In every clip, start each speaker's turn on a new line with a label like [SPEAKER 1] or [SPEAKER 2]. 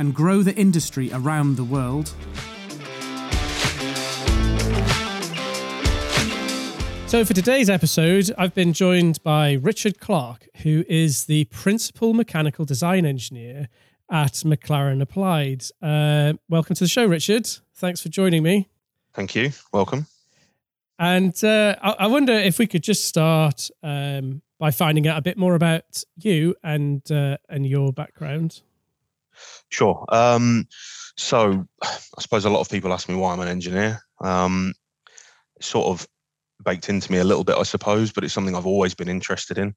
[SPEAKER 1] and grow the industry around the world. So, for today's episode, I've been joined by Richard Clarke, who is the Principal Mechanical Design Engineer at McLaren Applied. Uh, welcome to the show, Richard. Thanks for joining me.
[SPEAKER 2] Thank you. Welcome.
[SPEAKER 1] And uh, I-, I, wonder if we could just start um, by finding out a bit more about you and uh, and your background.
[SPEAKER 2] Sure. Um, so, I suppose a lot of people ask me why I'm an engineer. Um, sort of baked into me a little bit, I suppose, but it's something I've always been interested in.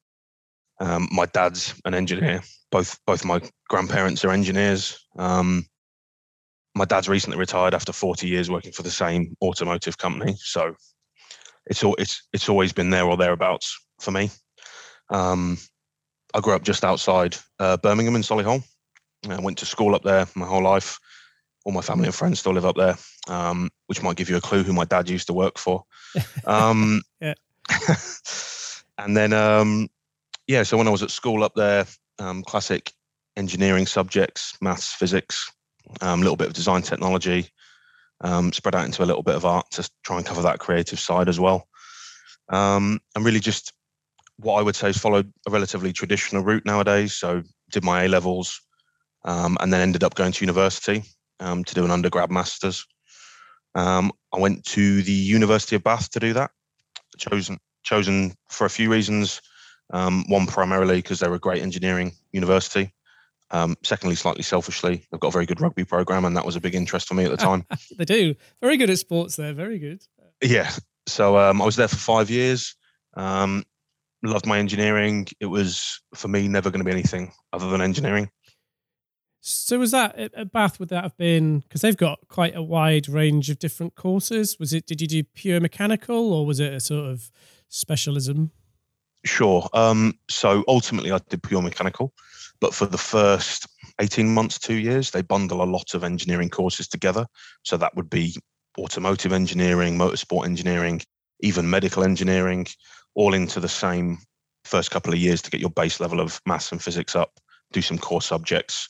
[SPEAKER 2] Um, my dad's an engineer. Both both my grandparents are engineers. Um, my dad's recently retired after 40 years working for the same automotive company, so it's all it's it's always been there or thereabouts for me. Um, I grew up just outside uh, Birmingham in Solihull. I went to school up there my whole life. All my family and friends still live up there, um, which might give you a clue who my dad used to work for. Um, yeah. and then, um, yeah, so when I was at school up there, um, classic engineering subjects, maths, physics, a um, little bit of design technology, um, spread out into a little bit of art to try and cover that creative side as well. and really just what I would say is followed a relatively traditional route nowadays. So did my A levels, um, and then ended up going to university um, to do an undergrad masters. Um, I went to the University of Bath to do that. Chosen chosen for a few reasons. Um, one primarily because they're a great engineering university. Um, secondly, slightly selfishly, they've got a very good rugby program, and that was a big interest for me at the time.
[SPEAKER 1] they do very good at sports. There, very good.
[SPEAKER 2] Yeah. So um, I was there for five years. loved my engineering. It was for me never going to be anything other than engineering.
[SPEAKER 1] So was that at Bath? Would that have been because they've got quite a wide range of different courses? Was it? Did you do pure mechanical, or was it a sort of specialism?
[SPEAKER 2] Sure. Um, so ultimately, I did pure mechanical, but for the first eighteen months, two years, they bundle a lot of engineering courses together. So that would be automotive engineering, motorsport engineering, even medical engineering, all into the same first couple of years to get your base level of maths and physics up. Do some core subjects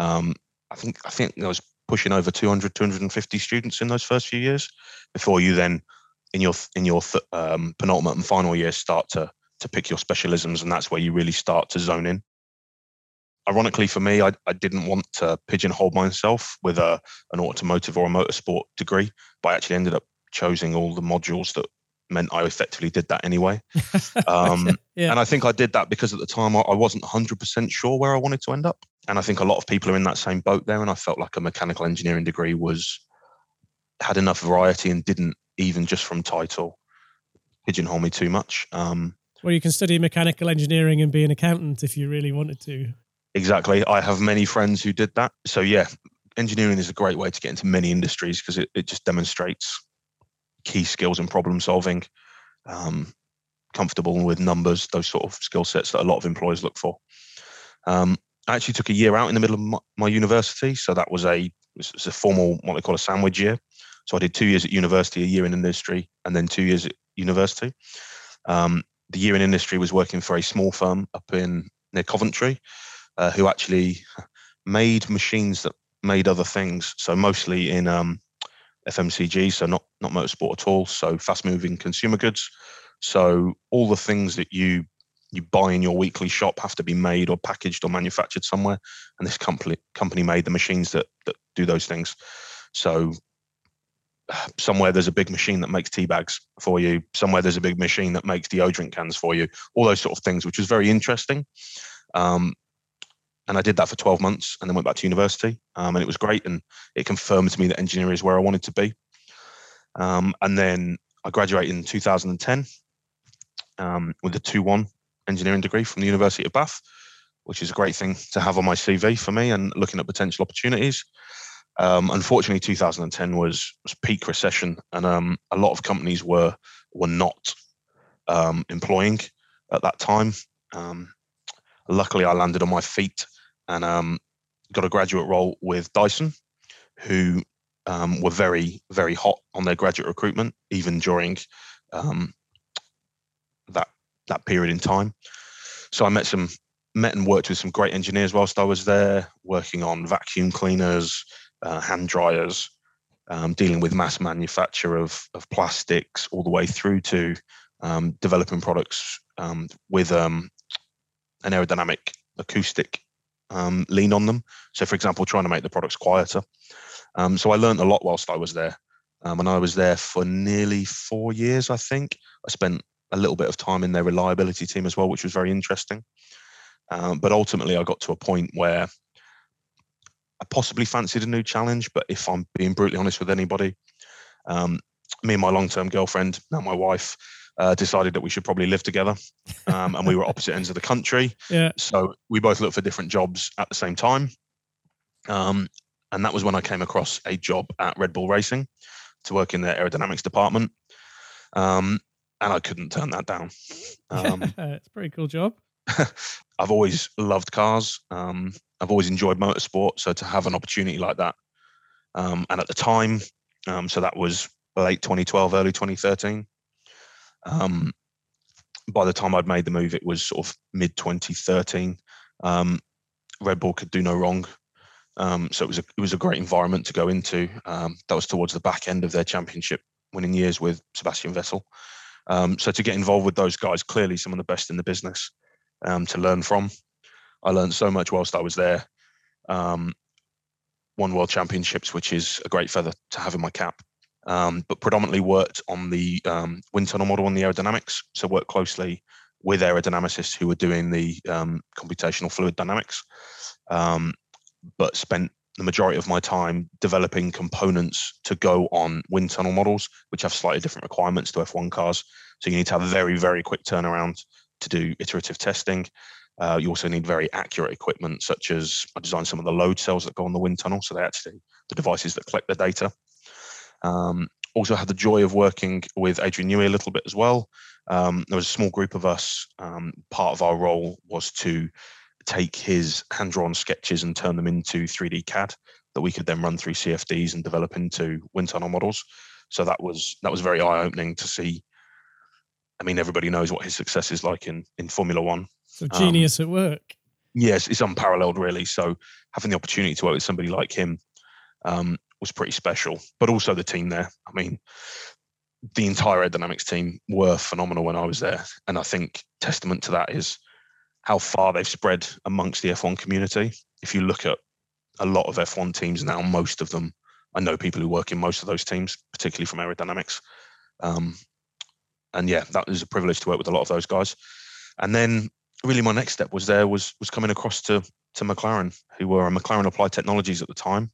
[SPEAKER 2] um, I think I think I was pushing over 200, 250 students in those first few years before you then in your in your um, penultimate and final year start to to pick your specialisms and that's where you really start to zone in. Ironically for me I, I didn't want to pigeonhole myself with a an automotive or a motorsport degree but i actually ended up choosing all the modules that meant i effectively did that anyway. Um, yeah. and i think i did that because at the time I, I wasn't 100% sure where i wanted to end up and I think a lot of people are in that same boat there. And I felt like a mechanical engineering degree was had enough variety and didn't even just from title pigeonhole me too much. Um,
[SPEAKER 1] well, you can study mechanical engineering and be an accountant if you really wanted to.
[SPEAKER 2] Exactly. I have many friends who did that. So yeah, engineering is a great way to get into many industries because it, it just demonstrates key skills in problem solving, um, comfortable with numbers, those sort of skill sets that a lot of employers look for. Um, I actually took a year out in the middle of my, my university, so that was a was a formal what they call a sandwich year. So I did two years at university, a year in industry, and then two years at university. Um, the year in industry was working for a small firm up in near Coventry, uh, who actually made machines that made other things. So mostly in um, FMCG, so not not motorsport at all. So fast moving consumer goods. So all the things that you you buy in your weekly shop have to be made or packaged or manufactured somewhere. And this company company made the machines that that do those things. So somewhere there's a big machine that makes tea bags for you. Somewhere there's a big machine that makes deodorant cans for you. All those sort of things, which was very interesting. Um, and I did that for 12 months and then went back to university. Um, and it was great. And it confirmed to me that engineering is where I wanted to be. Um, and then I graduated in 2010 um, with a 2 1 engineering degree from the University of Bath, which is a great thing to have on my CV for me and looking at potential opportunities. Um, unfortunately, 2010 was, was peak recession, and um, a lot of companies were were not um, employing at that time. Um, luckily, I landed on my feet and um, got a graduate role with Dyson, who um, were very very hot on their graduate recruitment, even during that that period in time. So I met some met and worked with some great engineers whilst I was there, working on vacuum cleaners, uh, hand dryers, um, dealing with mass manufacture of, of plastics, all the way through to um, developing products um, with um, an aerodynamic acoustic um, lean on them. So, for example, trying to make the products quieter. Um, so I learned a lot whilst I was there. and I was there for nearly four years, I think. I spent a little bit of time in their reliability team as well, which was very interesting. Um, but ultimately, I got to a point where I possibly fancied a new challenge. But if I'm being brutally honest with anybody, um, me and my long-term girlfriend, now my wife, uh, decided that we should probably live together, um, and we were opposite ends of the country.
[SPEAKER 1] Yeah.
[SPEAKER 2] So we both looked for different jobs at the same time, um, and that was when I came across a job at Red Bull Racing to work in their aerodynamics department. Um, and I couldn't turn that down.
[SPEAKER 1] Um, it's a pretty cool job.
[SPEAKER 2] I've always loved cars. Um, I've always enjoyed motorsport. So to have an opportunity like that, um, and at the time, um, so that was late 2012, early 2013. Um, by the time I'd made the move, it was sort of mid 2013. Um, Red Bull could do no wrong. Um, so it was a it was a great environment to go into. that was towards the back end of their championship winning years with Sebastian Vettel. Um, so to get involved with those guys, clearly some of the best in the business um, to learn from. I learned so much whilst I was there. Um, won world championships, which is a great feather to have in my cap. Um, but predominantly worked on the um, wind tunnel model and the aerodynamics. So worked closely with aerodynamicists who were doing the um, computational fluid dynamics. but spent the majority of my time developing components to go on wind tunnel models, which have slightly different requirements to F1 cars. So you need to have very, very quick turnaround to do iterative testing. Uh, you also need very accurate equipment, such as I designed some of the load cells that go on the wind tunnel. So they actually the devices that collect the data. Um, also had the joy of working with Adrian Newey a little bit as well. Um, there was a small group of us. Um, part of our role was to take his hand-drawn sketches and turn them into 3D CAD that we could then run through CFDs and develop into wind tunnel models. So that was that was very eye-opening to see. I mean, everybody knows what his success is like in in Formula One.
[SPEAKER 1] So genius um, at work.
[SPEAKER 2] Yes, it's unparalleled, really. So having the opportunity to work with somebody like him um, was pretty special. But also the team there. I mean, the entire aerodynamics team were phenomenal when I was there, and I think testament to that is how far they've spread amongst the F1 community. If you look at a lot of F1 teams now, most of them, I know people who work in most of those teams, particularly from aerodynamics. Um, and yeah, that was a privilege to work with a lot of those guys. And then really my next step was there was was coming across to to McLaren, who were a McLaren Applied Technologies at the time.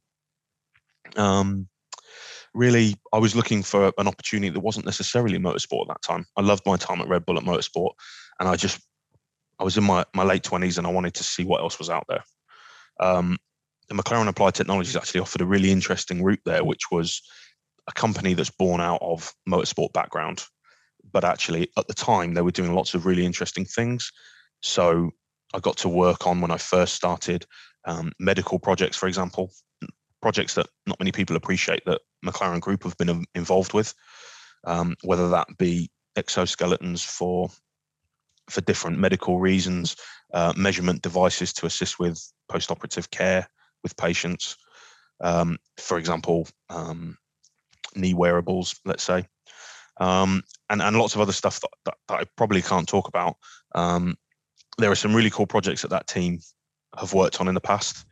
[SPEAKER 2] Um, really, I was looking for an opportunity that wasn't necessarily motorsport at that time. I loved my time at Red Bull at Motorsport, and I just I was in my, my late 20s and I wanted to see what else was out there. Um, the McLaren Applied Technologies actually offered a really interesting route there, which was a company that's born out of motorsport background. But actually, at the time, they were doing lots of really interesting things. So I got to work on when I first started um, medical projects, for example, projects that not many people appreciate that McLaren Group have been involved with, um, whether that be exoskeletons for for different medical reasons, uh, measurement devices to assist with post-operative care with patients. Um, for example, um, knee wearables, let's say, um, and and lots of other stuff that, that, that I probably can't talk about. Um, there are some really cool projects that that team have worked on in the past.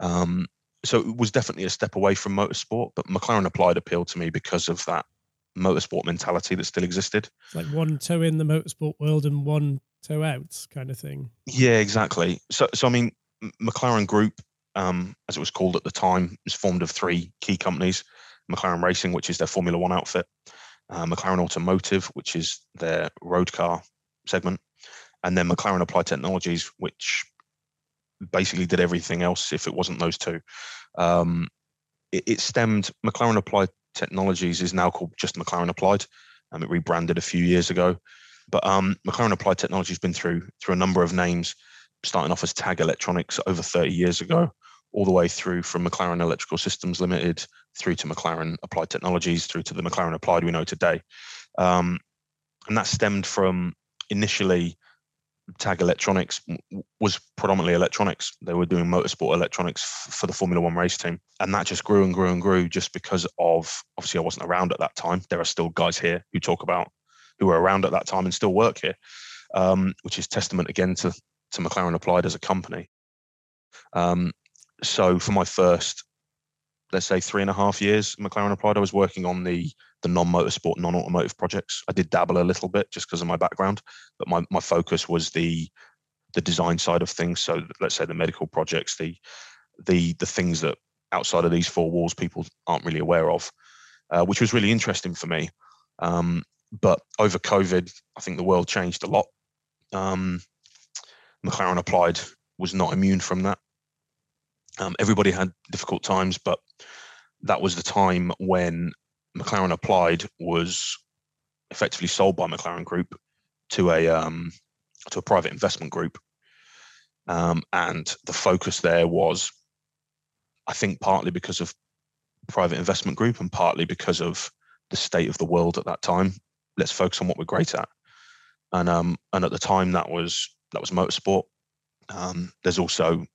[SPEAKER 2] Um, so it was definitely a step away from motorsport, but McLaren Applied appealed to me because of that motorsport mentality that still existed.
[SPEAKER 1] It's like one toe in the motorsport world and one toe out kind of thing.
[SPEAKER 2] Yeah, exactly. So, so I mean, McLaren Group, um, as it was called at the time, was formed of three key companies: McLaren Racing, which is their Formula One outfit, uh, McLaren Automotive, which is their road car segment, and then McLaren Applied Technologies, which basically did everything else if it wasn't those two. Um, it, it stemmed McLaren Applied Technologies is now called just McLaren Applied. Um, it rebranded a few years ago, but um, McLaren Applied Technology has been through through a number of names, starting off as Tag Electronics over 30 years ago, all the way through from McLaren Electrical Systems Limited through to McLaren Applied Technologies, through to the McLaren Applied we know today. Um, and that stemmed from initially Tag Electronics was predominantly electronics. They were doing motorsport electronics for the Formula One race team. And that just grew and grew and grew just because of obviously I wasn't around at that time. There are still guys here who talk about who were around at that time and still work here, um, which is testament again to, to McLaren Applied as a company. Um, so for my first, let's say three and a half years, McLaren Applied, I was working on the the non-motorsport, non-automotive projects. I did dabble a little bit just because of my background, but my, my focus was the the design side of things. So let's say the medical projects, the the the things that outside of these four walls people aren't really aware of, uh, which was really interesting for me. Um, but over COVID, I think the world changed a lot. Um, McLaren Applied was not immune from that. Um, everybody had difficult times, but that was the time when McLaren Applied was effectively sold by McLaren Group to a um, to a private investment group, um, and the focus there was, I think, partly because of private investment group and partly because of the state of the world at that time. Let's focus on what we're great at, and um, and at the time that was that was motorsport. Um, there's also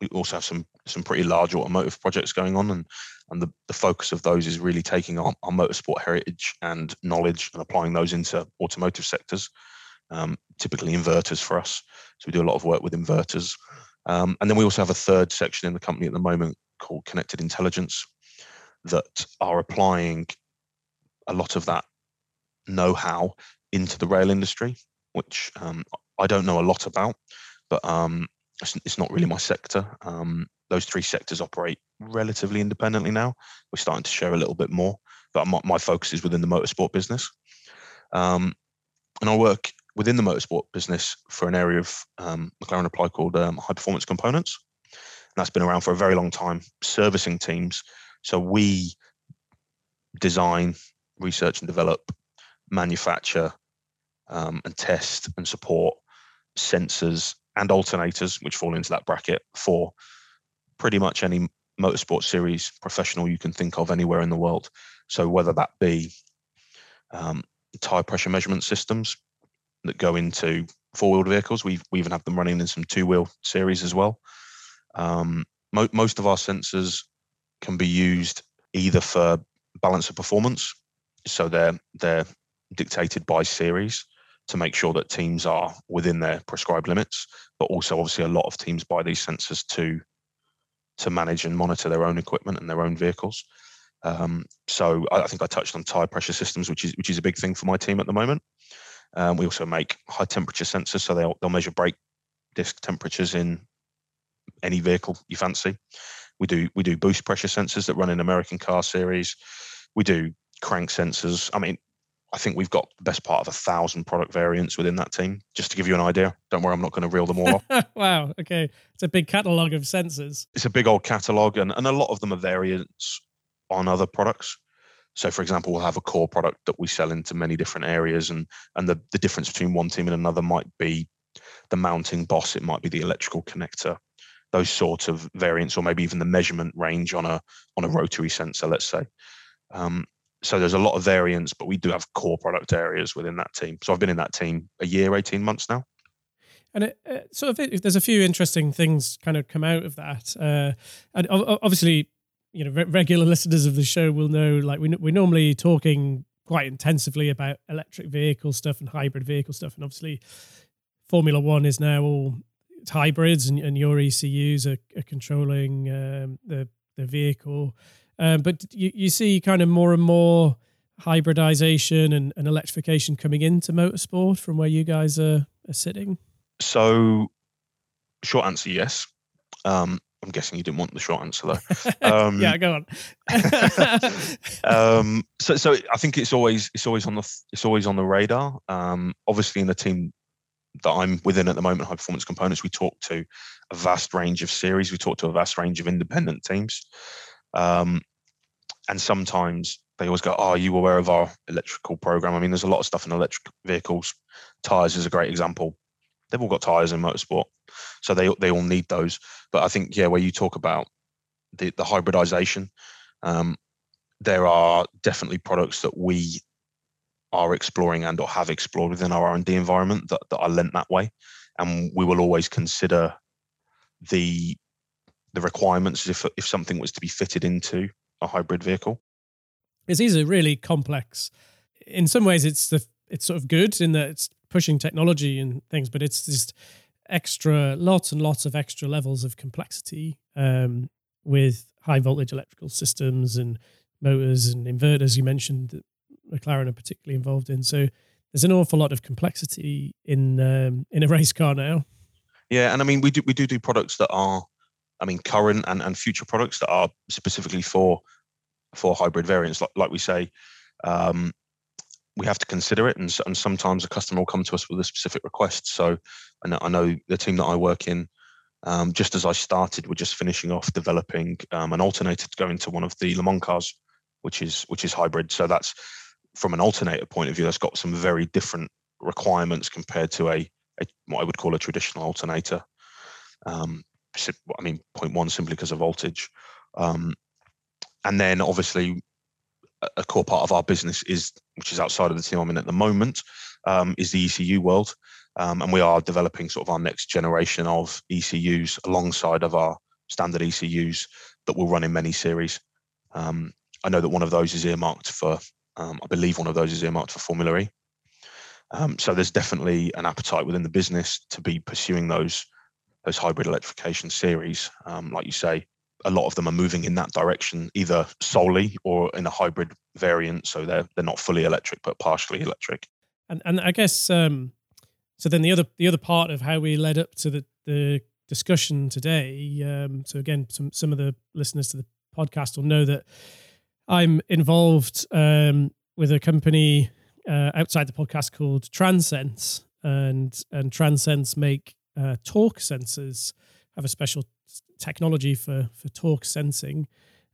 [SPEAKER 2] we also have some some pretty large automotive projects going on, and and the, the focus of those is really taking our, our motorsport heritage and knowledge and applying those into automotive sectors. Um, typically inverters for us, so we do a lot of work with inverters, um, and then we also have a third section in the company at the moment called Connected Intelligence that are applying a lot of that know-how into the rail industry, which um, I don't know a lot about, but um, it's, it's not really my sector. Um, those three sectors operate relatively independently now. We're starting to share a little bit more, but my, my focus is within the motorsport business. Um, and I work within the motorsport business for an area of um, McLaren Applied called um, High Performance Components. And that's been around for a very long time, servicing teams. So we design, research and develop, manufacture, um, and test and support sensors and alternators, which fall into that bracket for pretty much any motorsport series professional you can think of anywhere in the world. So whether that be um, tire pressure measurement systems that go into four-wheeled vehicles, we we even have them running in some two-wheel series as well. Um, mo- most of our sensors can be used either for balance of performance, so they're they're dictated by series to make sure that teams are within their prescribed limits, but also obviously a lot of teams buy these sensors to to manage and monitor their own equipment and their own vehicles. Um, so I, I, think I touched on tire pressure systems, which is which is a big thing for my team at the moment. Um, we also make high temperature sensors, so they'll they'll measure brake disc temperatures in any vehicle you fancy. We do we do boost pressure sensors that run in American car series. We do crank sensors. I mean, I think we've got the best part of a thousand product variants within that team. Just to give you an idea. Don't worry, I'm not going to reel them all off.
[SPEAKER 1] wow. Okay. It's a big catalogue of sensors.
[SPEAKER 2] It's a big old catalogue, and, and a lot of them are variants on other products. So, for example, we'll have a core product that we sell into many different areas, and and the, the difference between one team and another might be the mounting boss, it might be the electrical connector, those sort of variants, or maybe even the measurement range on a on a rotary sensor, let's say. Um, so there's a lot of variance, but we do have core product areas within that team. So I've been in that team a year, 18 months now.
[SPEAKER 1] And it, it sort of, it, there's a few interesting things kind of come out of that. Uh, and obviously, you know, re- regular listeners of the show will know, like we, we're normally talking quite intensively about electric vehicle stuff and hybrid vehicle stuff. And obviously, Formula One is now all hybrids, and, and your ECUs are, are controlling um, the the vehicle. Um, but you, you see kind of more and more hybridization and, and electrification coming into motorsport from where you guys are, are sitting?
[SPEAKER 2] So, short answer, yes. Um, I'm guessing you didn't want the short answer though. Um,
[SPEAKER 1] yeah, go on.
[SPEAKER 2] um, so, so I think it's always it's always on the it's always on the radar. Um, obviously, in the team that I'm within at the moment, High Performance Components, we talk to a vast range of series. We talk to a vast range of independent teams. Um, and sometimes they always go, "Oh, are you aware of our electrical program?" I mean, there's a lot of stuff in electric vehicles. Tires is a great example. They've all got tires in motorsport, so they they all need those. But I think yeah, where you talk about the the hybridization, um, there are definitely products that we are exploring and or have explored within our R&D environment that, that are lent that way. And we will always consider the the requirements if if something was to be fitted into a hybrid vehicle.
[SPEAKER 3] It's these really complex. In some ways, it's the it's sort of good in that it's pushing technology and things, but it's just extra lots and lots of extra levels of complexity um, with high voltage electrical systems and motors and inverters. You mentioned that McLaren are particularly involved in. So there's an awful lot of complexity in um, in a race car now.
[SPEAKER 2] Yeah, and I mean we do we do do products that are, I mean, current and, and future products that are specifically for for hybrid variants. Like like we say, um, we have to consider it, and, and sometimes a customer will come to us with a specific request. So, I know, I know the team that I work in. Um, just as I started, we're just finishing off developing um, an alternator to go into one of the Le Mans cars, which is which is hybrid. So that's from an alternator point of view, that's got some very different requirements compared to a, a what I would call a traditional alternator. Um, I mean, point one simply because of voltage, um, and then obviously a core part of our business is, which is outside of the team I'm in at the moment, um, is the ECU world, um, and we are developing sort of our next generation of ECUs alongside of our standard ECUs that will run in many series. Um, I know that one of those is earmarked for um, I believe one of those is earmarked for Formula E. Um, so there's definitely an appetite within the business to be pursuing those those hybrid electrification series. Um, like you say, a lot of them are moving in that direction, either solely or in a hybrid variant. So they're they're not fully electric but partially electric.
[SPEAKER 3] And and I guess um, so. Then the other the other part of how we led up to the the discussion today. Um, so again, some some of the listeners to the podcast will know that I'm involved um, with a company uh, outside the podcast called Transense, and and Transense make uh, torque sensors. Have a special technology for for torque sensing,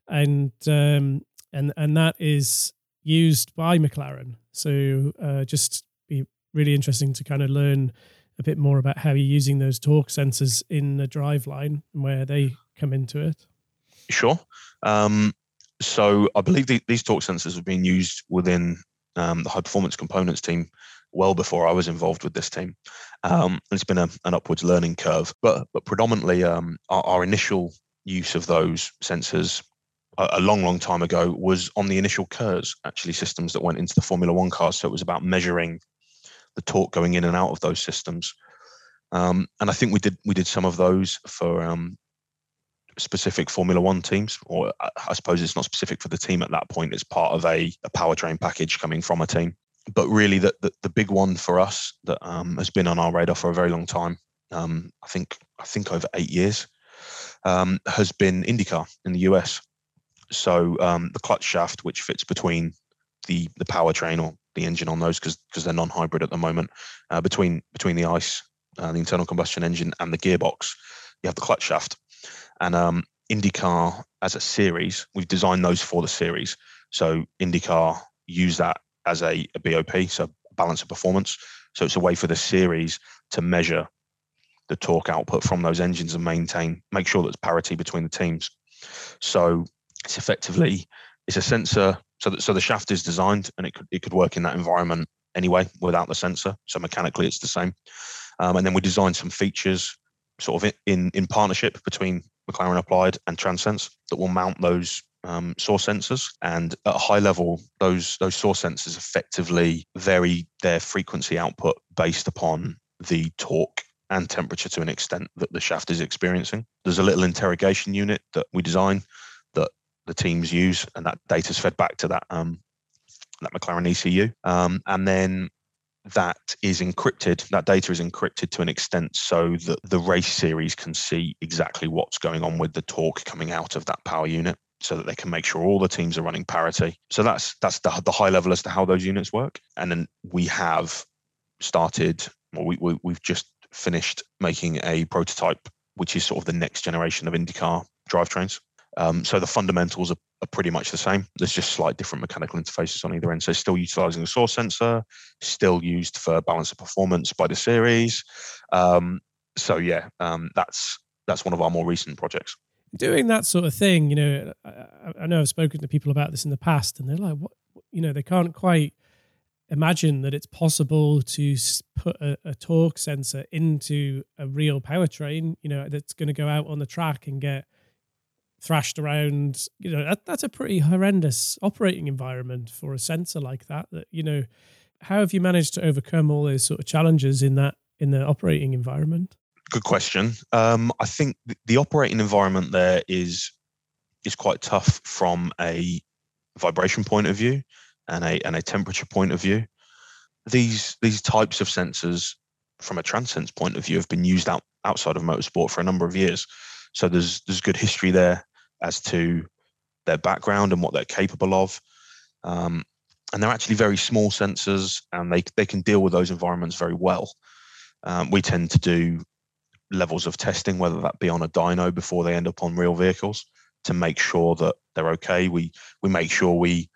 [SPEAKER 3] and um, and and that is used by McLaren. So uh, just be really interesting to kind of learn a bit more about how you're using those torque sensors in the drive line and where they come into it.
[SPEAKER 2] Sure. Um, so I believe the, these torque sensors have been used within um, the high performance components team well before I was involved with this team. Um, and it's been a, an upwards learning curve, but but predominantly um, our, our, initial use of those sensors a, a, long, long time ago was on the initial KERS, actually systems that went into the Formula One cars. So it was about measuring the torque going in and out of those systems. Um, and I think we did we did some of those for um, specific Formula One teams, or I suppose it's not specific for the team at that point. It's part of a, a powertrain package coming from a team. But really, the, the, the big one for us that um, has been on our radar for a very long time, um, I think I think over eight years, um, has been IndyCar in the US. So um, the clutch shaft, which fits between the the powertrain or the engine on those, because because they're non-hybrid at the moment, uh, between between the ICE, uh, the internal combustion engine, and the gearbox, you have the clutch shaft and um, IndyCar as a series, we've designed those for the series. So IndyCar use that as a, a BOP, so balance of performance. So it's a way for the series to measure the torque output from those engines and maintain, make sure there's parity between the teams. So it's effectively it's a sensor. So that so the shaft is designed and it could it could work in that environment anyway without the sensor. So mechanically it's the same. Um, and then we designed some features sort of in in partnership between McLaren Applied and Transense that will mount those um, SAW sensors. And at a high level, those those SAW sensors effectively vary their frequency output based upon the torque and temperature to an extent that the shaft is experiencing. There's a little interrogation unit that we design that the teams use, and that data is fed back to that um, that McLaren ECU. Um, and then that is encrypted, that data is encrypted to an extent so that the race series can see exactly what's going on with the torque coming out of that power unit so that they can make sure all the teams are running parity. So that's that's the, the high level as to how those units work. And then we have started, well, we, we, we've just finished making a prototype, which is sort of the next generation of IndyCar drivetrains. Um, so the fundamentals are, are, pretty much the same. There's just slight different mechanical interfaces on either end. So still utilizing the SAW sensor, still used for balance of performance by the series. Um, so yeah, um, that's that's one of our more recent projects.
[SPEAKER 3] Doing that sort of thing, you know, I, I know I've spoken to people about this in the past, and they're like, "What? You know, they can't quite imagine that it's possible to put a, a, torque sensor into a real powertrain, you know, that's going to go out on the track and get thrashed around. You know, that, that's a pretty horrendous operating environment for a sensor like that. That you know, how have you managed to overcome all those sort of challenges in that in the operating environment?
[SPEAKER 2] Good question. Um, I think the operating environment there is is quite tough from a vibration point of view and a and a temperature point of view. These these types of sensors, from a Transense point of view, have been used out outside of motorsport for a number of years. So there's there's good history there as to their background and what they're capable of. Um, and they're actually very small sensors, and they they can deal with those environments very well. Um, we tend to do levels of testing, whether that be on a dyno before they end up on real vehicles, to make sure that they're okay. We we make sure we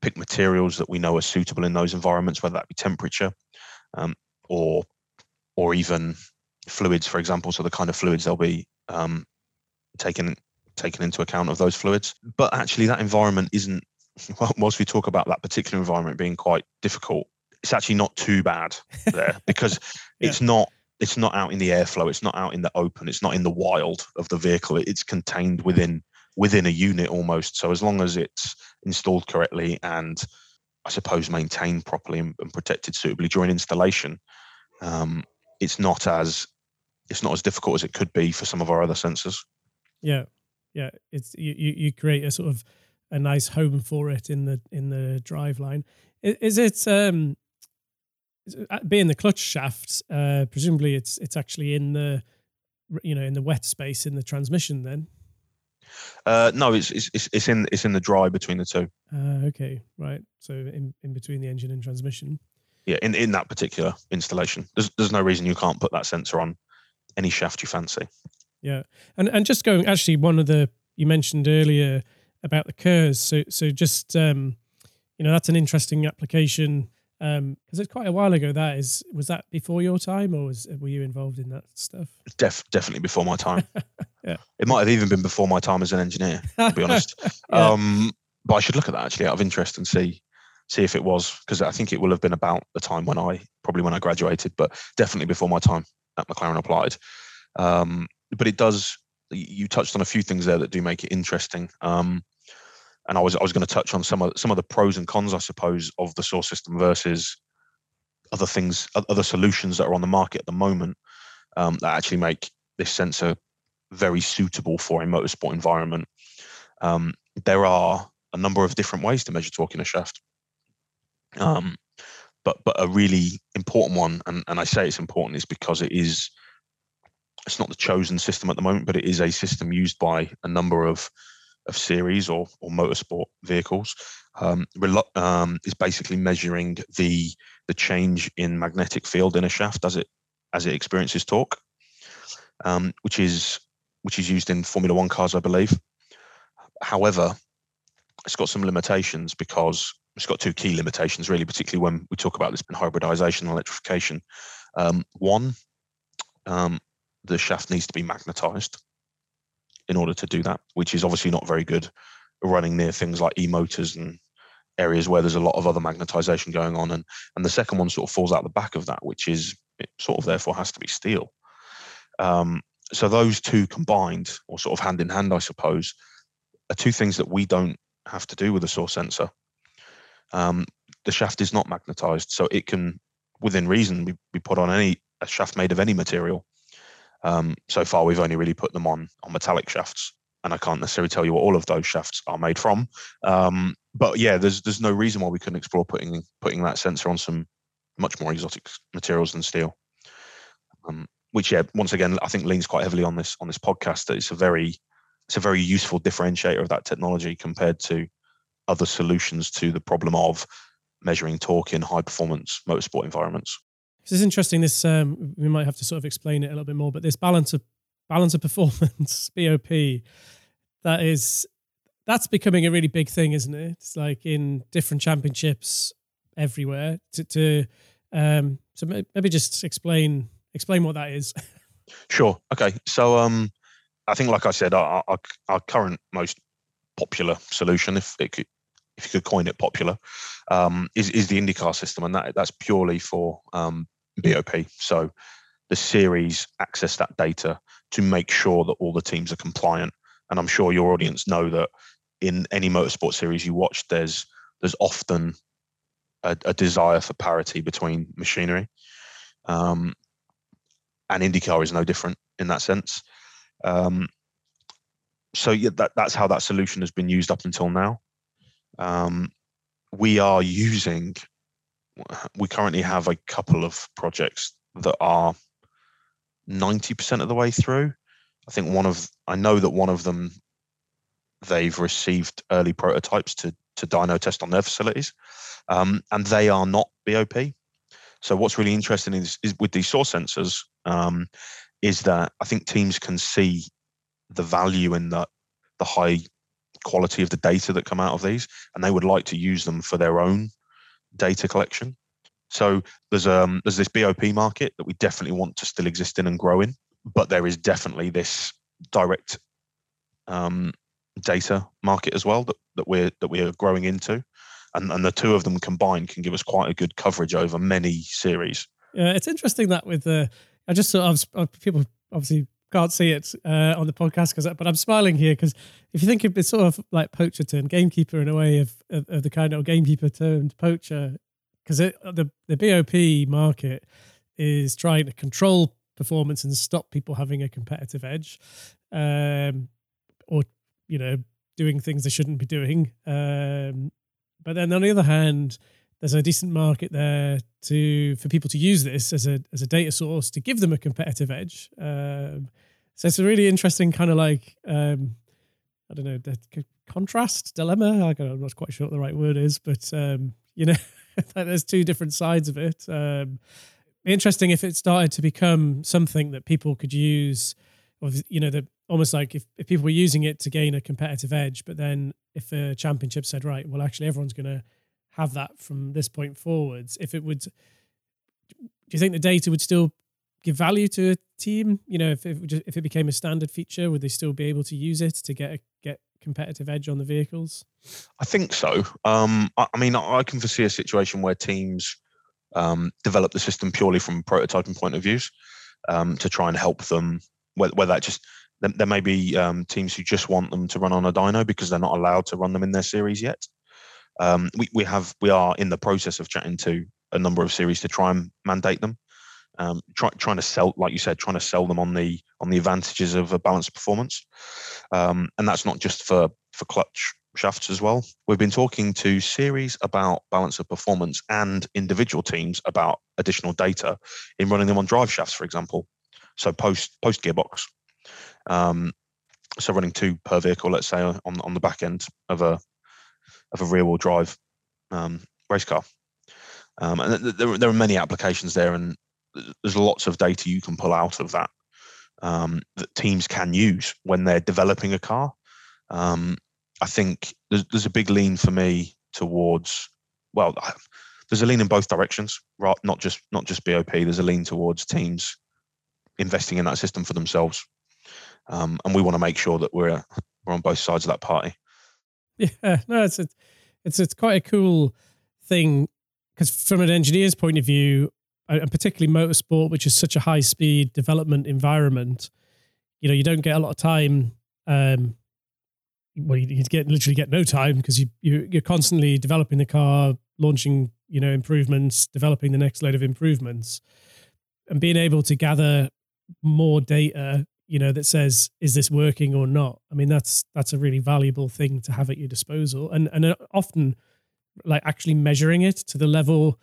[SPEAKER 2] pick materials that we know are suitable in those environments, whether that be temperature um, or or even fluids, for example. So the kind of fluids they'll be um, taken taken into account of those fluids. But actually, that environment isn't. Well, whilst we talk about that particular environment being quite difficult, it's actually not too bad there because yeah. it's not it's not out in the airflow it's not out in the open it's not in the wild of the vehicle it's contained within within a unit almost. So as long as it's installed correctly and I suppose maintained properly and, protected suitably during installation, um, it's not as it's not as difficult as it could be for some of our other sensors.
[SPEAKER 3] Yeah, yeah. It's you you create a sort of a nice home for it in the in the drive line. Is, it um being the clutch shaft? Uh, presumably, it's it's actually in the you know in the wet space in the transmission then.
[SPEAKER 2] Uh, no, it's, it's it's in it's in the dry between the two.
[SPEAKER 3] Uh, okay, right. So in, in between the engine and transmission.
[SPEAKER 2] Yeah, in, in that particular installation, there's there's no reason you can't put that sensor on any shaft you fancy.
[SPEAKER 3] Yeah, and and just going actually one of the you mentioned earlier about the KERS. So so just um, you know that's an interesting application because um, it's quite a while ago. That is, was that before your time, or was were you involved in that stuff?
[SPEAKER 2] Def, definitely before my time. yeah, it might have even been before my time as an engineer. To be honest, yeah. um, but I should look at that actually out of interest and see see if it was because I think it will have been about the time when I probably when I graduated, but definitely before my time at McLaren Applied. Um, but it does. You touched on a few things there that do make it interesting. Um, and I was I was going to touch on some of some of the pros and cons, I suppose, of the SAW system versus other things, other solutions that are on the market at the moment um, that actually make this sensor very suitable for a motorsport environment. Um, there are a number of different ways to measure torque in a shaft. Um, but but a really important one, and, and I say it's important, is because it is it's not the chosen system at the moment, but it is a system used by a number of of series or, or motorsport vehicles um, um, is basically measuring the the change in magnetic field in a shaft as it as it experiences torque, um, which is which is used in Formula One cars, I believe. However, it's got some limitations because it's got two key limitations, really, particularly when we talk about this hybridization and electrification. Um, one, um, the shaft needs to be magnetized in order to do that, which is obviously not very good running near things like e-motors and areas where there's a lot of other magnetization going on. And and the second one sort of falls out the back of that, which is it sort of therefore has to be steel. Um, so those two combined, or sort of hand in hand, I suppose, are two things that we don't have to do with a SAW sensor. Um, the shaft is not magnetized, so it can, within reason, be, be put on any a shaft made of any material. Um, so far, we've only really put them on on metallic shafts, and I can't necessarily tell you what all of those shafts are made from. Um, but yeah, there's there's no reason why we couldn't explore putting putting that sensor on some much more exotic materials than steel. Um, which yeah, once again, I think leans quite heavily on this on this podcast. That it's a very it's a very useful differentiator of that technology compared to other solutions to the problem of measuring torque in high performance motorsport environments.
[SPEAKER 3] This is interesting. This um, we might have to sort of explain it a little bit more, but this balance of balance of performance (BOP) that is that's becoming a really big thing, isn't it? It's like in different championships everywhere. To, to um, so maybe just explain explain what that is.
[SPEAKER 2] Sure. Okay. So um, I think, like I said, our, our, our current most popular solution, if it could, if you could coin it popular, um, is is the IndyCar system, and that that's purely for um, BOP. So the series access that data to make sure that all the teams are compliant. And I'm sure your audience know that in any motorsport series you watch, there's there's often a, a desire for parity between machinery. Um, and IndyCar is no different in that sense. Um, so yeah, that, that's how that solution has been used up until now. Um, we are using. We currently have a couple of projects that are ninety percent of the way through. I think one of I know that one of them they've received early prototypes to to dyno test on their facilities, um, and they are not BOP. So what's really interesting is, is with these SAW sensors um, is that I think teams can see the value in the the high quality of the data that come out of these, and they would like to use them for their own data collection. So there's um there's this BOP market that we definitely want to still exist in and grow in, but there is definitely this direct um, data market as well that, that we're that we are growing into and, and the two of them combined can give us quite a good coverage over many series.
[SPEAKER 3] Yeah, it's interesting that with the I just sort of people obviously can't see it uh, on the podcast because but I'm smiling here because if you think of it's sort of like poacher turned gamekeeper in a way of, of, of the kind of gamekeeper turned poacher because the the BOP market is trying to control performance and stop people having a competitive edge um, or you know doing things they shouldn't be doing um, but then on the other hand, there's a decent market there to for people to use this as a as a data source to give them a competitive edge. Um, so it's a really interesting kind of like um, I don't know the contrast dilemma. I am not quite sure what the right word is, but um, you know, there's two different sides of it. Um, interesting if it started to become something that people could use, or you know, the almost like if, if people were using it to gain a competitive edge, but then if a championship said, right, well, actually, everyone's going to have that from this point forwards, if it would, do you think the data would still give value to a team? You know, if it, if it became a standard feature, would they still be able to use it to get a, get competitive edge on the vehicles?
[SPEAKER 2] I think so. Um, I, I, mean, I can foresee a situation where teams um, develop the system purely from a prototyping point of views um, to try and help them, whether, whether that just there, there may be um, teams who just want them to run on a dyno because they're not allowed to run them in their series yet. Um, we, we have we are in the process of chatting to a number of series to try and mandate them. Um, try, trying to sell, like you said, trying to sell them on the on the advantages of a balanced performance, um, and that's not just for for clutch shafts as well. We've been talking to series about balance of performance and individual teams about additional data in running them on drive shafts, for example. So post post gearbox, um, so running two per vehicle, let's say on on the back end of a of a rear wheel drive um, race car. Um, and there, there are many applications there, and there's lots of data you can pull out of that um, that teams can use when they're developing a car. Um, I think there's, there's a big lean for me towards well, there's a lean in both directions, right? Not just not just BOP. There's a lean towards teams investing in that system for themselves um, and we want to make sure that we're we're on both sides of that party.
[SPEAKER 3] Yeah, no, it's a, it's it's quite a cool thing because from an engineer's point of view, and particularly motorsport, which is such a high speed development environment, you know, you don't get a lot of time. Um, well, you get literally get no time because you, you you're constantly developing the car, launching you know improvements, developing the next load of improvements, and being able to gather more data you know that says is this working or not? I mean that's that's a really valuable thing to have at your disposal. And and uh, often like actually measuring it to the level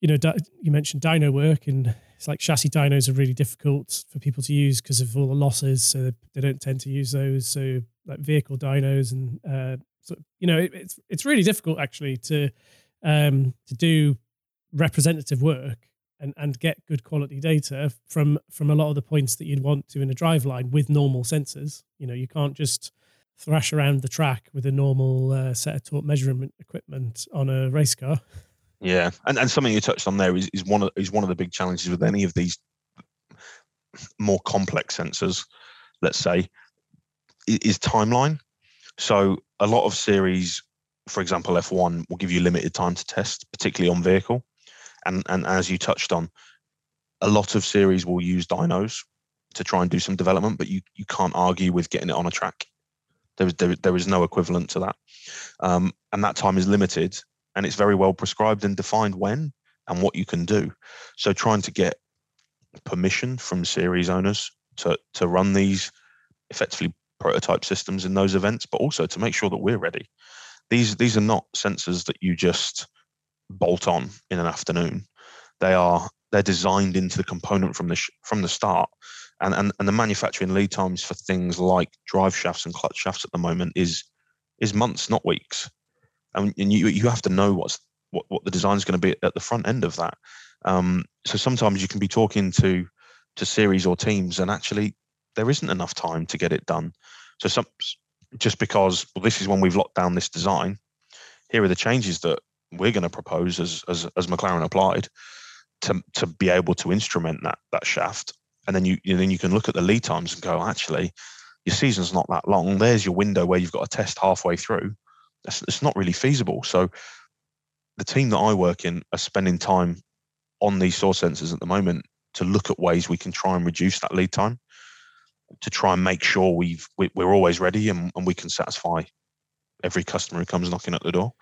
[SPEAKER 3] you know you mentioned dyno work and it's like chassis dynos are really difficult for people to use because of all the losses so they don't tend to use those. So like vehicle dynos and uh so you know it, it's it's really difficult actually to um to do representative work and, and get good quality data from from a lot of the points that you'd want to in a drive line with normal sensors. You know, you can't just thrash around the track with a normal uh, set of torque measurement equipment on a race car.
[SPEAKER 2] Yeah, and and something you touched on there is, is one of is one of the big challenges with any of these more complex sensors. Let's say is timeline. So a lot of series, for example, F1 will give you limited time to test, particularly on vehicle, and and as you touched on, a lot of series will use dynos to try and do some development, but you you can't argue with getting it on a track. There is there, there is no equivalent to that, um, and that time is limited and it's very well prescribed and defined when and what you can do. So trying to get permission from series owners to to run these effectively prototype systems in those events, but also to make sure that we're ready. These these are not sensors that you just bolt on in an afternoon. They are they're designed into the component from the sh- from the start, and, and and the manufacturing lead times for things like drive shafts and clutch shafts at the moment is is months, not weeks and, and you you have to know what's what, what the design is going to be at the front end of that. Um, so sometimes you can be talking to to series or teams, and actually there isn't enough time to get it done. So some just because well, this is when we've locked down this design. Here are the changes that we're going to propose as as as McLaren applied to to be able to instrument that that shaft, and then you, you then you can look at the lead times and go, actually, your season's not that long. There's your window where you've got a test halfway through that's, it's not really feasible. So the team that I work in are spending time on these SAW sensors at the moment to look at ways we can try and reduce that lead time to try and make sure we've we, we're always ready and, and we can satisfy every customer who comes knocking at the door.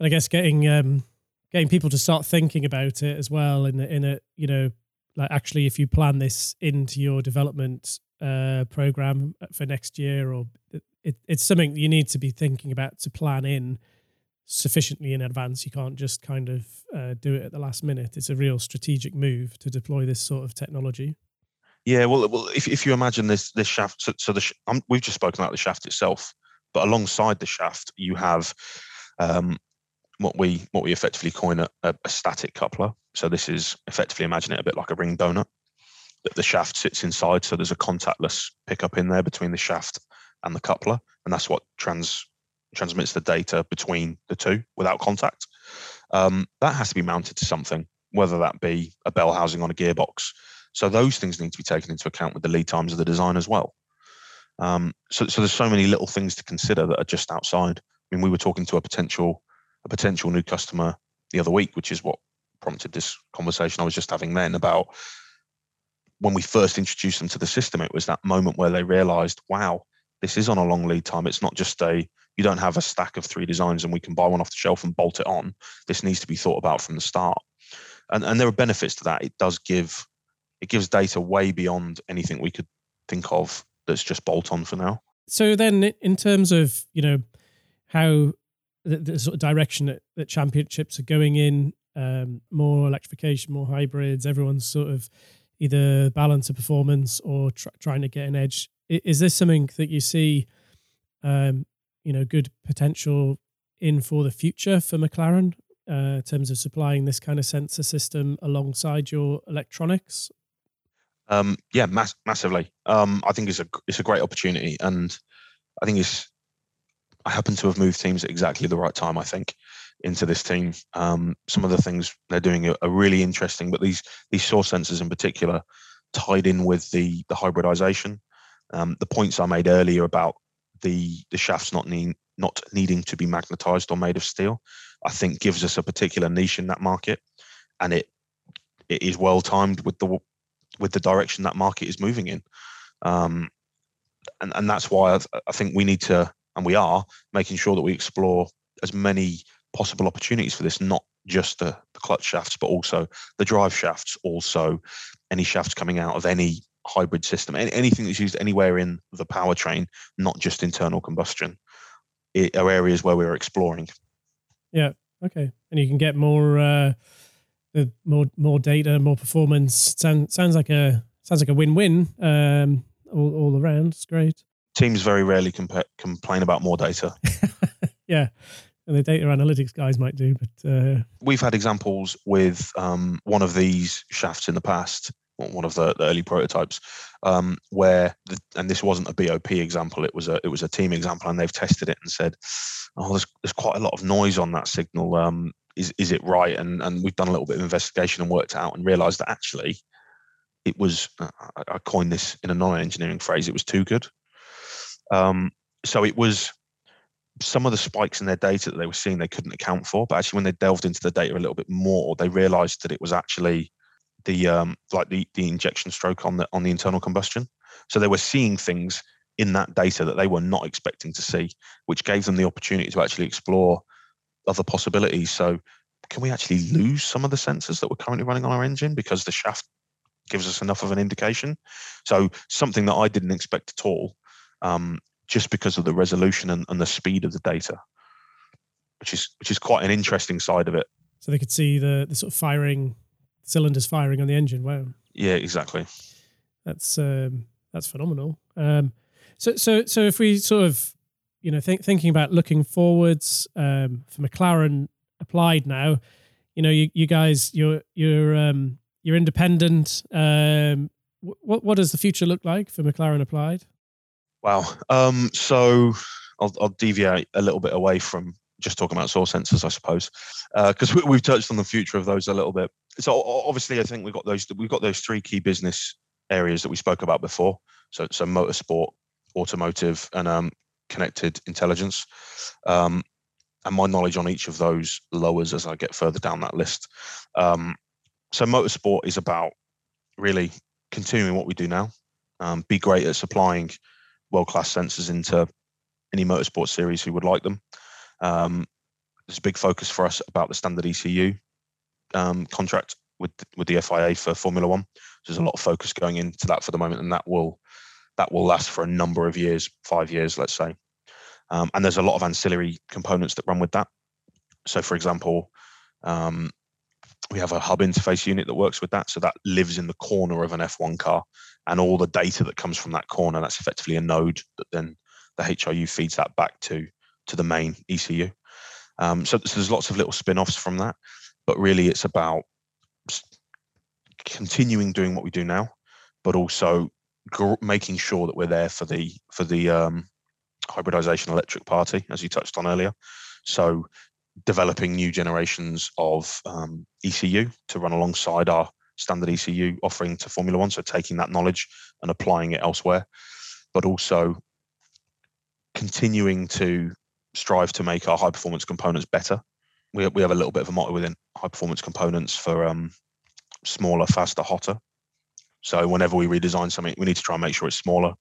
[SPEAKER 3] And I guess getting um, getting people to start thinking about it as well in a, in a you know like actually if you plan this into your development uh, program for next year or it, it's something you need to be thinking about to plan in sufficiently in advance. You can't just kind of uh, do it at the last minute. It's a real strategic move to deploy this sort of technology.
[SPEAKER 2] Yeah, well, well, if if you imagine this this shaft, so, so the um, we've just spoken about the shaft itself, but alongside the shaft, you have um, what we what we effectively coin a, a, static coupler. So this is effectively imagine it a bit like a ring donut. That the shaft sits inside, so there's a contactless pickup in there between the shaft and the coupler, and that's what trans transmits the data between the two without contact. Um, that has to be mounted to something, whether that be a bell housing on a gearbox. So those things need to be taken into account with the lead times of the design as well. Um, so, so there's so many little things to consider that are just outside. I mean, we were talking to a potential a potential new customer the other week, which is what prompted this conversation I was just having then about when we first introduced them to the system. It was that moment where they realised, wow, this is on a long lead time. It's not just a you don't have a stack of three designs and we can buy one off the shelf and bolt it on. This needs to be thought about from the start. And and there are benefits to that. It does give it gives data way beyond anything we could think of that's just bolt on for now.
[SPEAKER 3] So then in terms of, you know, how the, the sort of direction that, that championships are going in, um, more electrification, more hybrids, everyone's sort of either balance of performance or tr- trying to get an edge is this something that you see, um, you know, good potential in for the future for McLaren uh, in terms of supplying this kind of sensor system alongside your electronics?
[SPEAKER 2] Um, yeah, mass- massively. Um, I think it's a it's a great opportunity, and I think it's. I happen to have moved teams at exactly the right time. I think into this team. Um, some of the things they're doing are, are, really interesting, but these these SAW sensors in particular, tied in with the the hybridization um, the points I made earlier about the the shafts not need, not needing to be magnetized or made of steel, I think gives us a particular niche in that market, and it it is well timed with the with the direction that market is moving in, um, and and that's why I, I think we need to and we are making sure that we explore as many possible opportunities for this, not just the, the clutch shafts, but also the drive shafts, also any shafts coming out of any hybrid system, anything that's used anywhere in the powertrain, not just internal combustion, are areas where we're exploring.
[SPEAKER 3] Yeah. Okay. And you can get more, uh, more, more data, more performance. Sound, sounds like a sounds like a win-win um, all, all around. It's great.
[SPEAKER 2] Teams very rarely comp- complain about more data.
[SPEAKER 3] yeah. And the data analytics guys might do, but uh...
[SPEAKER 2] we've had examples with um, one of these shafts in the past one of the, the early prototypes, um, where the, and this wasn't a BOP example, it was a it was a team example, and they've tested it and said, oh, there's there's quite a lot of noise on that signal. Um, is is it right? And and we've done a little bit of investigation and worked out and realised that actually, it was uh, I coined this in a non-engineering phrase. It was too good. Um, so it was some of the spikes in their data that they were seeing they couldn't account for but actually when they delved into the data a little bit more they realized that it was actually the um like the the injection stroke on the on the internal combustion. So they were seeing things in that data that they were not expecting to see which gave them the opportunity to actually explore other possibilities. So can we actually lose some of the sensors that we're currently running on our engine because the shaft gives us enough of an indication? So something that i didn't expect at all um, just because of the resolution and, and the speed of the data, which is which is quite an interesting side of it.
[SPEAKER 3] So they could see the the sort of firing cylinders firing on the engine. Wow.
[SPEAKER 2] Yeah, exactly.
[SPEAKER 3] That's um, that's phenomenal. Um, so so so if we sort of you know think, thinking about looking forwards um, for McLaren applied now, you know you you guys you're you're um, you're independent. Um, what what does the future look like for McLaren applied?
[SPEAKER 2] Wow. Um, so I'll, I'll, deviate a little bit away from just talking about SAW sensors, I suppose, because uh, we, have touched on the future of those a little bit. So obviously, I think we've got those we've got those three key business areas that we spoke about before. So so motorsport, automotive, and um, connected intelligence. Um, and my knowledge on each of those lowers as I get further down that list. Um, so motorsport is about really continuing what we do now, um, be great at supplying world class sensors into any motorsport series who would like them. Um, there's a big focus for us about the standard ECU um, contract with with the FIA for Formula One. So there's a lot of focus going into that for the moment, and that will that will last for a number of years, five years, let's say. Um, and there's a lot of ancillary components that run with that. So, for example, um, we have a hub interface unit that works with that. So that lives in the corner of an F1 car and all the data that comes from that corner that's effectively a node that then the HIU feeds that back to to the main ECU. Um, so, so, there's lots of little spin-offs from that, but really it's about continuing doing what we do now, but also gr- making sure that we're there for the for the um, hybridization electric party, as you touched on earlier. So developing new generations of um, ECU to run alongside our standard ECU offering to Formula One. So taking that knowledge and applying it elsewhere, but also continuing to strive to make our high performance components better. We, we have a little bit of a motto within high performance components for um, smaller, faster, hotter. So whenever we redesign something, we need to try and make sure it's smaller.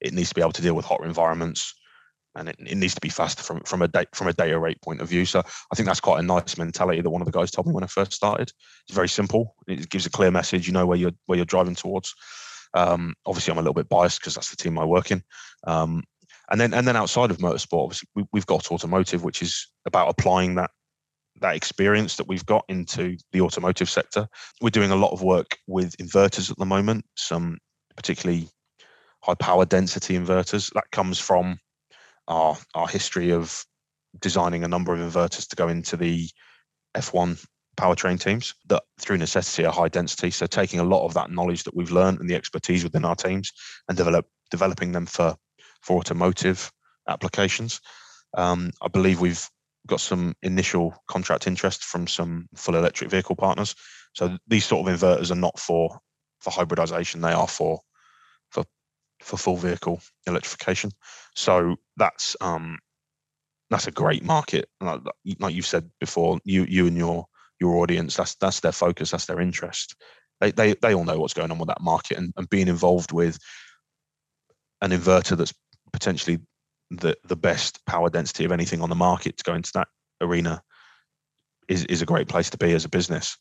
[SPEAKER 2] It needs to be able to deal with hotter environments and it, it needs to be faster from from a date from a data rate point of view. So I think that's quite a nice mentality that one of the guys told me when I first started. It's very simple. It gives a clear message. You know where you're where you're driving towards. Um, obviously, I'm a little bit biased because that's the team I work in. Um, and then and then outside of motorsport, obviously we, we've got automotive, which is about applying that that experience that we've got into the automotive sector. We're doing a lot of work with inverters at the moment, some particularly high power density inverters. That comes from our our history of designing a number of inverters to go into the F1 powertrain teams that through necessity are high density. So taking a lot of that knowledge that we've learned and the expertise within our teams and develop developing them for for automotive applications. Um, I believe we've got some initial contract interest from some full electric vehicle partners. So these sort of inverters are not for for hybridization; they are for for for full vehicle electrification. So that's um, that's a great market. Like, like you've said before, you you and your your audience, that's that's their focus, that's their interest. They they they all know what's going on with that market, and, and being involved with an inverter that's potentially the the best power density of anything on the market to go into that arena is is a great place to be as a business.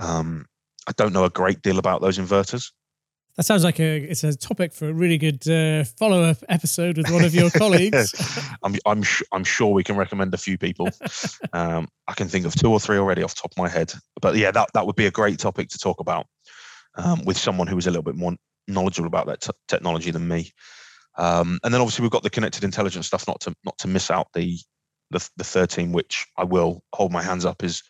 [SPEAKER 2] Um, I don't know a great deal about those inverters.
[SPEAKER 3] That sounds like a it's a topic for a really good uh, follow up episode with one of your colleagues.
[SPEAKER 2] I'm I'm sh- I'm sure we can recommend a few people. Um, I can think of two or three already off the top of my head. But yeah, that that would be a great topic to talk about um, with someone who is a little bit more knowledgeable about that t- technology than me. Um, and then obviously we've got the connected intelligence stuff. Not to not to miss out the the, the third team, which I will hold my hands up is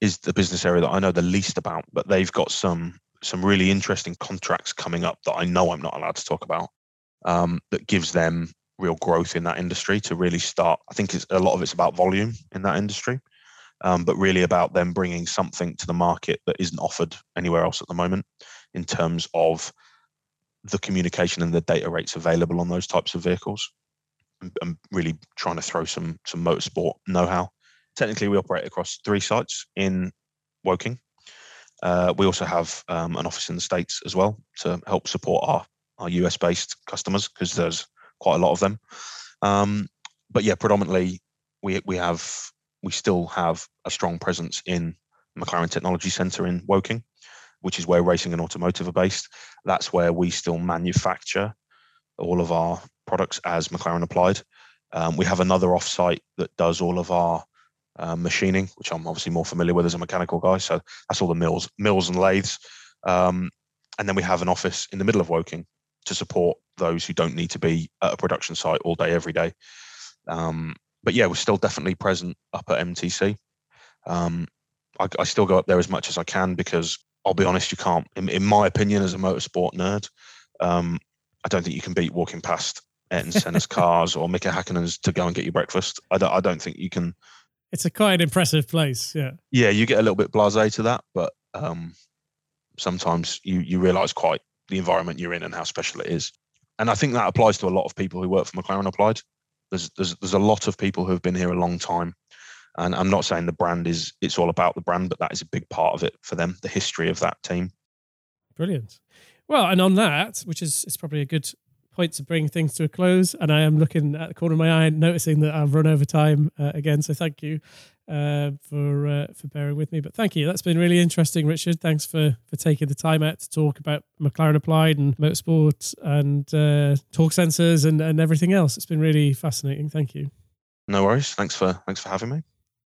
[SPEAKER 2] is the business area that I know the least about, but they've got some some really interesting contracts coming up that I know I'm not allowed to talk about. Um, that gives them real growth in that industry to really start. I think it's a lot of it's about volume in that industry, um, but really about them bringing something to the market that isn't offered anywhere else at the moment in terms of the communication and the data rates available on those types of vehicles. and really trying to throw some some motorsport know-how. Technically, we operate across three sites in Woking. Uh, we also have um, an office in the States as well to help support our, our US based customers because there's quite a lot of them. Um, but yeah, predominantly we, we have, we still have a strong presence in McLaren Technology Centre in Woking, which is where racing and automotive are based. That's where we still manufacture all of our products as McLaren Applied. Um, we have another offsite that does all of our uh, machining, which I'm obviously more familiar with as a mechanical guy. So that's all the mills, mills and lathes. Um, and then we have an office in the middle of Woking to support those who don't need to be at a production site all day, every day. Um, but yeah, we're still definitely present up at MTC. Um, I, I, still go up there as much as I can because I'll be honest, you can't, in, in my opinion, as a motorsport nerd, um, I don't think you can beat walking past Ayrton Senna's cars or Mika Hakkinen's to go and get your breakfast. I don't, I don't think you can
[SPEAKER 3] it's a quite an impressive place. Yeah.
[SPEAKER 2] Yeah, you get a little bit blasé to that, but um, sometimes you you realise quite the environment you're in and how special it is. And I think that applies to a lot of people who work for McLaren Applied. There's there's there's a lot of people who have been here a long time. And I'm not saying the brand is it's all about the brand, but that is a big part of it for them, the history of that team.
[SPEAKER 3] Brilliant. Well, and on that, which is is probably a good point to bring things to a close. And I am looking at the corner of my eye, noticing that I've run over time uh, again. So thank you uh, for uh, for bearing with me. But thank you. That's been really interesting, Richard. Thanks for for taking the time out to talk about McLaren Applied and motorsport and uh, torque sensors and and everything else. It's been really fascinating. Thank you.
[SPEAKER 2] No worries. Thanks for thanks for having me.